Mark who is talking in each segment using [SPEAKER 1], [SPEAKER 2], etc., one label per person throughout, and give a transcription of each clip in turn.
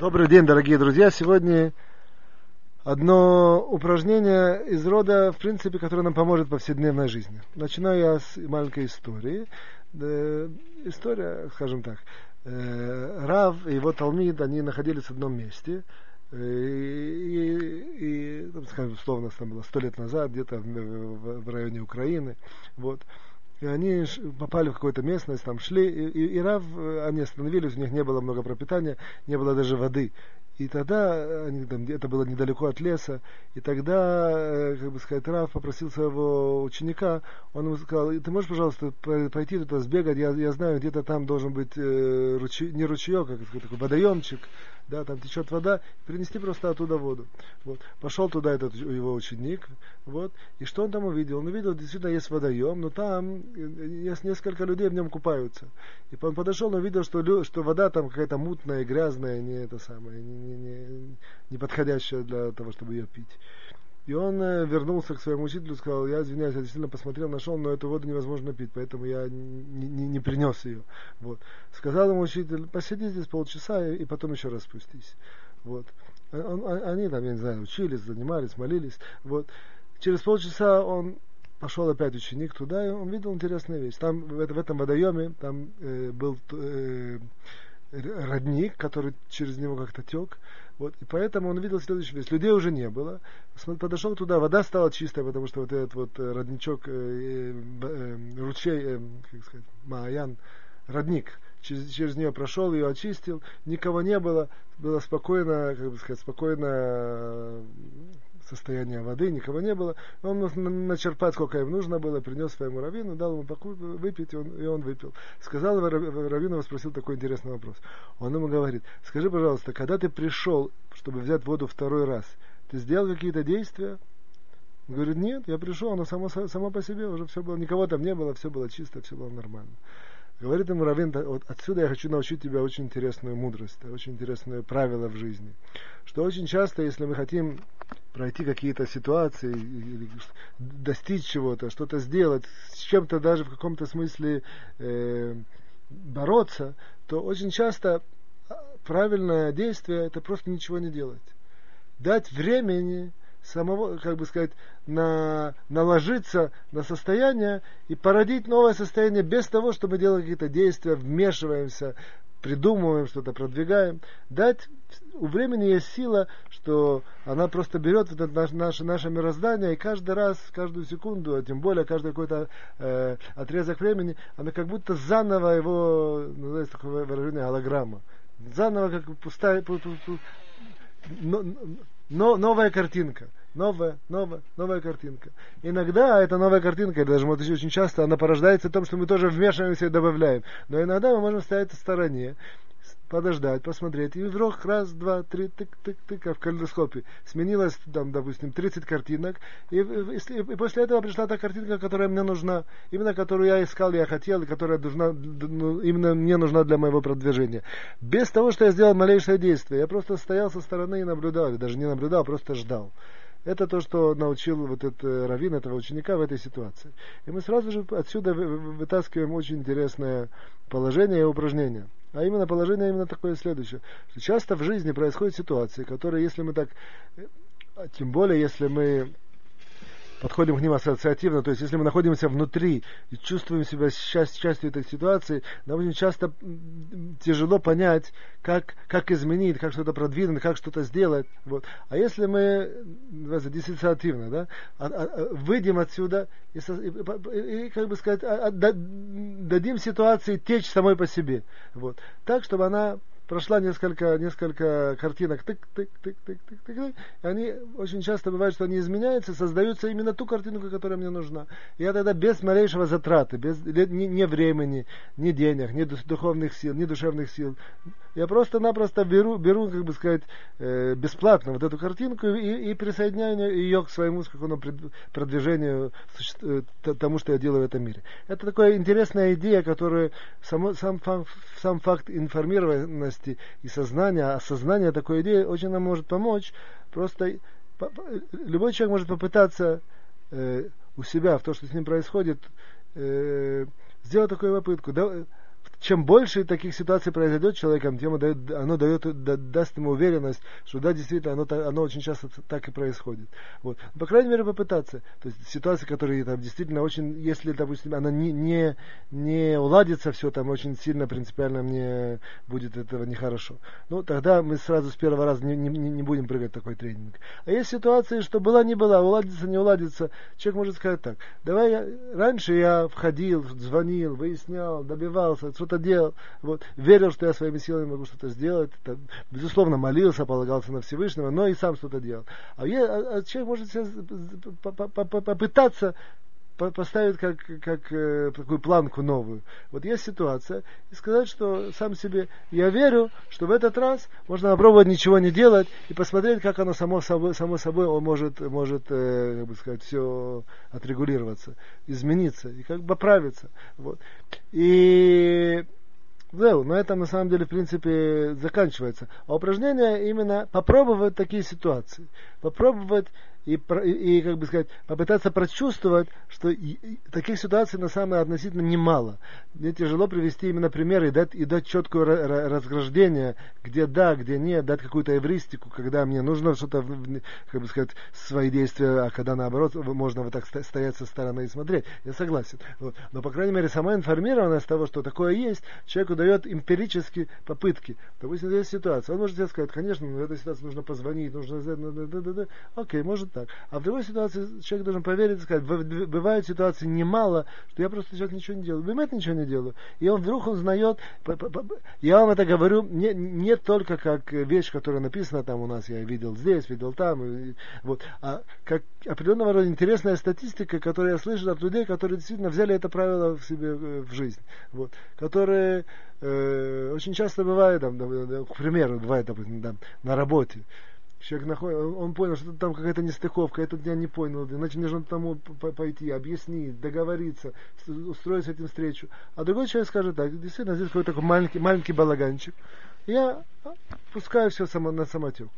[SPEAKER 1] Добрый день, дорогие друзья. Сегодня одно упражнение из рода, в принципе, которое нам поможет в повседневной жизни. Начинаю я с маленькой истории. Э, история, скажем так. Э, Рав и его Талмид, они находились в одном месте. Э, и, и, и скажем, условно, это было сто лет назад, где-то в, в, в районе Украины. Вот. И они попали в какую-то местность, там шли, и, и, и Рав, они остановились, у них не было много пропитания, не было даже воды. И тогда, они, там, это было недалеко от леса, и тогда, э, как бы сказать, Раф попросил своего ученика, он ему сказал, ты можешь, пожалуйста, пойти туда сбегать, я, я знаю, где-то там должен быть э, ручей, не ручеек, а такой водоемчик, да, там течет вода, принести просто оттуда воду. Вот. Пошел туда этот его ученик, вот, и что он там увидел? Он увидел, действительно есть водоем, но там есть несколько людей в нем купаются. И он подошел, но увидел, что, что вода там какая-то мутная, грязная, не это самое, не, не, не, не подходящая для того, чтобы ее пить. И он э, вернулся к своему учителю и сказал, я извиняюсь, я действительно посмотрел, нашел, но эту воду невозможно пить, поэтому я не, не, не принес ее. Вот. Сказал ему учитель, посиди здесь полчаса и, и потом еще раз спустись. Вот. Он, они там, я не знаю, учились, занимались, молились. Вот. Через полчаса он пошел опять ученик туда, и он видел интересную вещь. Там, в, в этом водоеме, там э, был э, родник, который через него как-то тек. Вот, и поэтому он увидел следующую вещь. Людей уже не было. Подошел туда, вода стала чистая, потому что вот этот вот э, родничок, э, э, ручей, э, как сказать, Маян, родник, через, через нее прошел, ее очистил, никого не было, было спокойно, как бы сказать, спокойно состояние воды, никого не было. Он начерпать, сколько им нужно было, принес своему раввину, дал ему выпить, и он, и он выпил. Сказал раввину, спросил такой интересный вопрос. Он ему говорит, скажи, пожалуйста, когда ты пришел, чтобы взять воду второй раз, ты сделал какие-то действия? Он говорит, нет, я пришел, оно само, само по себе уже все было, никого там не было, все было чисто, все было нормально. Говорит ему Равин, вот отсюда я хочу научить тебя очень интересную мудрость, очень интересное правило в жизни. Что очень часто, если мы хотим пройти какие-то ситуации, достичь чего-то, что-то сделать, с чем-то даже в каком-то смысле э, бороться, то очень часто правильное действие это просто ничего не делать. Дать времени самого, как бы сказать, на, наложиться на состояние и породить новое состояние без того, чтобы делать какие-то действия, вмешиваемся, придумываем что-то, продвигаем. Дать у времени есть сила, что она просто берет это наше, наше, мироздание, и каждый раз, каждую секунду, а тем более каждый какой-то э, отрезок времени, она как будто заново его, называется такое выражение, голограмма. Заново как пустая, пу, пу, пу, но, но, новая картинка. Новая, новая, новая картинка. Иногда эта новая картинка, или даже вот очень часто, она порождается в том, что мы тоже вмешиваемся и добавляем. Но иногда мы можем стоять в стороне подождать, посмотреть, и вдруг раз, два, три, тык-тык-тык, как в калейдоскопе. Сменилось, там, допустим, 30 картинок, и, и, и после этого пришла та картинка, которая мне нужна, именно которую я искал, я хотел, и которая нужна, ну, именно мне нужна для моего продвижения. Без того, что я сделал малейшее действие, я просто стоял со стороны и наблюдал, или даже не наблюдал, а просто ждал. Это то, что научил вот этот э, раввин этого ученика в этой ситуации. И мы сразу же отсюда вытаскиваем очень интересное положение и упражнение. А именно положение именно такое следующее. Что часто в жизни происходят ситуации, которые, если мы так, э, тем более, если мы подходим к ним ассоциативно, то есть если мы находимся внутри и чувствуем себя часть, частью этой ситуации, нам очень часто тяжело понять, как, как изменить, как что-то продвинуть, как что-то сделать. Вот. А если мы диссоциативно да, а, а, а, выйдем отсюда и, и, и как бы сказать, дадим ситуации течь самой по себе. Вот. Так, чтобы она прошла несколько, несколько картинок, тык, тык, тык, тык, тык, тык, тык, и они очень часто бывает, что они изменяются, создаются именно ту картинку, которая мне нужна. И я тогда без малейшего затраты, без ни, ни времени, ни денег, ни духовных сил, ни душевных сил, я просто-напросто беру, беру, как бы сказать, э, бесплатно вот эту картинку и, и присоединяю ее к своему какому продвижению, э, тому, что я делаю в этом мире. Это такая интересная идея, которая само, сам, сам факт информированности осознанности и сознания, осознание такой идеи очень нам может помочь. Просто любой человек может попытаться э, у себя, в то, что с ним происходит, э, сделать такую попытку. Да, чем больше таких ситуаций произойдет человеком, тем дает, оно дает, да, даст ему уверенность, что да, действительно, оно, оно очень часто так и происходит. Вот. По крайней мере, попытаться. То есть ситуации, которые там действительно очень, если, допустим, она не, не, не уладится все, там очень сильно принципиально мне будет этого нехорошо. Ну, тогда мы сразу с первого раза не, не, не будем прыгать такой тренинг. А есть ситуации, что была, не была, уладится, не уладится. Человек может сказать так, давай я, раньше я входил, звонил, выяснял, добивался, что-то делал, вот, верил, что я своими силами могу что-то сделать, там, безусловно, молился, полагался на Всевышнего, но и сам что-то делал. А, я, а, а человек может себя попытаться поставить как, как э, такую планку новую. Вот есть ситуация, и сказать, что сам себе, я верю, что в этот раз можно попробовать ничего не делать и посмотреть, как оно само собой, само собой он может, может э, как бы сказать, все отрегулироваться, измениться и как бы поправиться. Вот. И Зеу, на этом на самом деле в принципе заканчивается. А упражнение именно попробовать такие ситуации. Попробовать и, и, как бы сказать, попытаться прочувствовать, что таких ситуаций на самом деле относительно немало. Мне тяжело привести именно примеры и дать, и дать четкое разграждение, где да, где нет, дать какую-то эвристику, когда мне нужно что-то, как бы сказать, свои действия, а когда наоборот можно вот так стоять со стороны и смотреть. Я согласен. Вот. Но, по крайней мере, сама информированность того, что такое есть, человеку дает эмпирически попытки. Допустим, есть ситуация. Он может себе сказать, конечно, в этой ситуации нужно позвонить, нужно... Окей, может так. А в другой ситуации человек должен поверить и сказать, бывают ситуации немало, что я просто сейчас ничего не делаю. Бывает ничего не делаю. И он вдруг узнает, я вам это говорю не, не только как вещь, которая написана там у нас, я видел здесь, видел там, вот, а как определенного рода интересная статистика, которую я слышу от людей, которые действительно взяли это правило в себе э, в жизнь. Вот, которые э, очень часто бывает, там, к примеру, бывает, допустим, там, на работе, Человек находит, он понял, что там какая-то нестыковка, этот я не понял, значит нужно тому пойти, объяснить, договориться, устроить с этим встречу. А другой человек скажет так, действительно, здесь какой-то такой маленький, маленький балаганчик. Я пускаю все само, на самотек.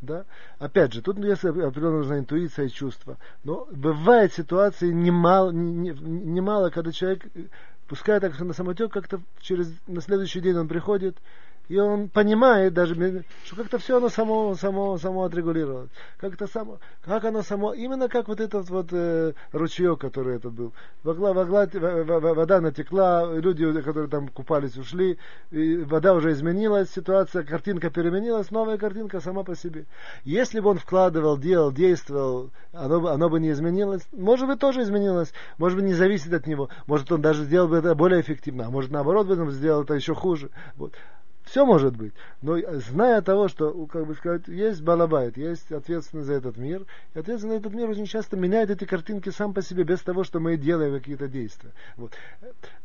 [SPEAKER 1] Да? Опять же, тут есть определенно нужна интуиция и чувство. Но бывает ситуации немало, немало, когда человек пускает так на самотек, как-то через на следующий день он приходит, и он понимает даже, что как-то все оно само, само, само отрегулировалось. Как-то само, как оно само, именно как вот этот вот э, ручеек, который этот был. Вогла, вогла, вода натекла, люди, которые там купались, ушли, и вода уже изменилась, ситуация, картинка переменилась, новая картинка сама по себе. Если бы он вкладывал, делал, действовал, оно, оно бы не изменилось. Может быть, тоже изменилось, может быть, не зависит от него. Может, он даже сделал бы это более эффективно, а может, наоборот, бы он сделал это еще хуже. Вот. Все может быть. Но зная того, что, как бы сказать, есть балабайт, есть ответственность за этот мир, и ответственность за этот мир очень часто меняет эти картинки сам по себе, без того, что мы делаем какие-то действия. Вот.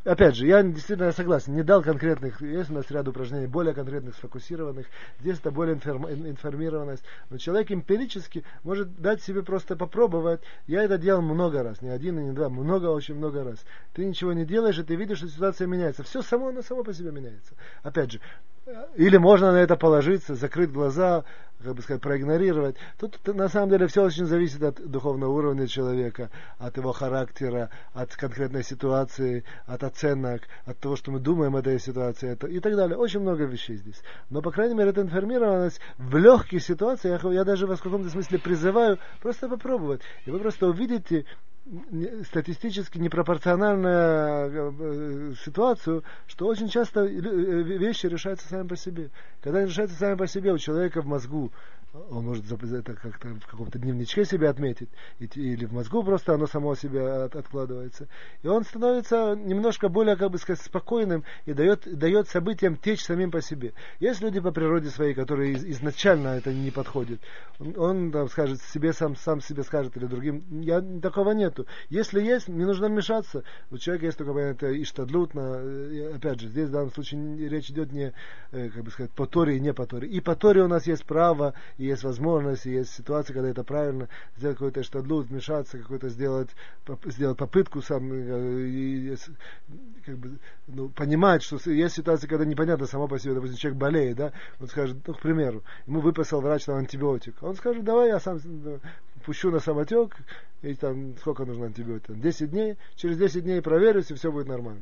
[SPEAKER 1] Опять же, я действительно согласен, не дал конкретных, есть у нас ряд упражнений более конкретных, сфокусированных, здесь это более информированность, но человек эмпирически может дать себе просто попробовать. Я это делал много раз, не один и не два, много, очень много раз. Ты ничего не делаешь, и ты видишь, что ситуация меняется. Все само, оно само по себе меняется. Опять же, или можно на это положиться, закрыть глаза, как бы сказать, проигнорировать. Тут на самом деле все очень зависит от духовного уровня человека, от его характера, от конкретной ситуации, от оценок, от того, что мы думаем о этой ситуации это, и так далее. Очень много вещей здесь. Но, по крайней мере, эта информированность в легких ситуациях, я, даже в каком-то смысле призываю просто попробовать. И вы просто увидите, статистически непропорциональную э, ситуацию, что очень часто э, вещи решаются сами по себе. Когда они решаются сами по себе, у человека в мозгу он может это как-то в каком-то дневничке себе отметить, или в мозгу просто оно само себе от, откладывается. И он становится немножко более, как бы сказать, спокойным и дает, дает событиям течь самим по себе. Есть люди по природе своей, которые из, изначально это не подходит. Он, он там скажет себе, сам, сам себе скажет или другим, я, такого нету. Если есть, не нужно вмешаться. У человека есть только это иштадлутно. Опять же, здесь в данном случае речь идет не, э, как бы сказать, по Торе и не по Торе. И по Торе у нас есть право, и есть возможность, есть ситуация, когда это правильно, сделать какой-то штадлут, вмешаться, какой-то сделать, сделать попытку сам, э, и, как бы, ну, понимать, что есть ситуация, когда непонятно само по себе, допустим, человек болеет, да, он скажет, ну, к примеру, ему выписал врач там антибиотик, он скажет, давай я сам пущу на самотек, и там сколько нужно антибиотиков, 10 дней, через 10 дней проверюсь, и все будет нормально.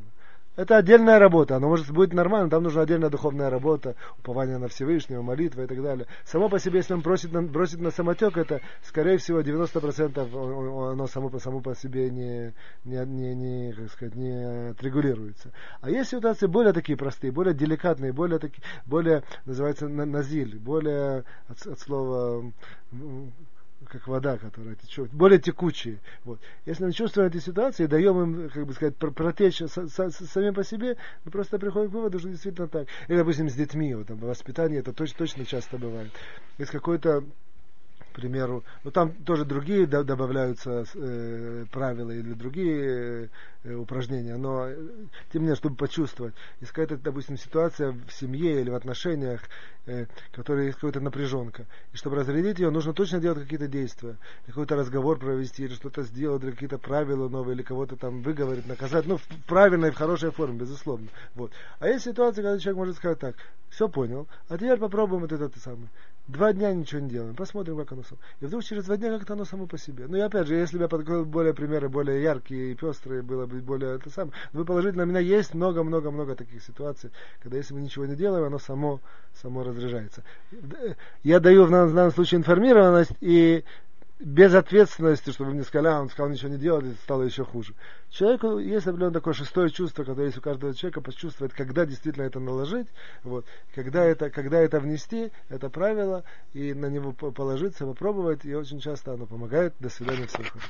[SPEAKER 1] Это отдельная работа, оно может быть нормально, там нужна отдельная духовная работа, упование на Всевышнего, молитва и так далее. Само по себе, если он бросит на, бросит на самотек, это, скорее всего, 90% оно само по, само по себе не, не, не, не, как сказать, не отрегулируется. А есть ситуации более такие простые, более деликатные, более, такие, более называется, назиль, более от, от слова как вода, которая течет, более текучие. Вот. Если мы чувствуем эти ситуации, даем им, как бы сказать, протечь с, с, с, самим по себе, мы просто приходим к выводу, что действительно так. Или, допустим, с детьми, вот, там, воспитание, это точно, точно часто бывает. Есть какой-то примеру, ну там тоже другие добавляются э, правила или другие э, упражнения, но э, тем не менее, чтобы почувствовать, если какая-то, допустим, ситуация в семье или в отношениях, э, которая есть какая-то напряженка, и чтобы разрядить ее, нужно точно делать какие-то действия, какой-то разговор провести, или что-то сделать, или какие-то правила новые, или кого-то там выговорить, наказать, ну, в правильной, в хорошей форме, безусловно. Вот. А есть ситуация, когда человек может сказать так, все понял, а теперь попробуем вот это самое. Два дня ничего не делаем, посмотрим, как оно само. И вдруг через два дня как-то оно само по себе. Ну и опять же, если бы я подготовил более примеры, более яркие и пестрые, было бы более это самое. Вы положительно, у меня есть много-много-много таких ситуаций, когда если мы ничего не делаем, оно само, само разряжается. Я даю в данном случае информированность, и без ответственности, чтобы мне сказали, а, он сказал ничего не делать, и стало еще хуже. Человеку есть определенное такое шестое чувство, которое есть у каждого человека, почувствовать, когда действительно это наложить, вот, когда, это, когда это внести, это правило, и на него положиться, попробовать, и очень часто оно помогает. До свидания, хорошего.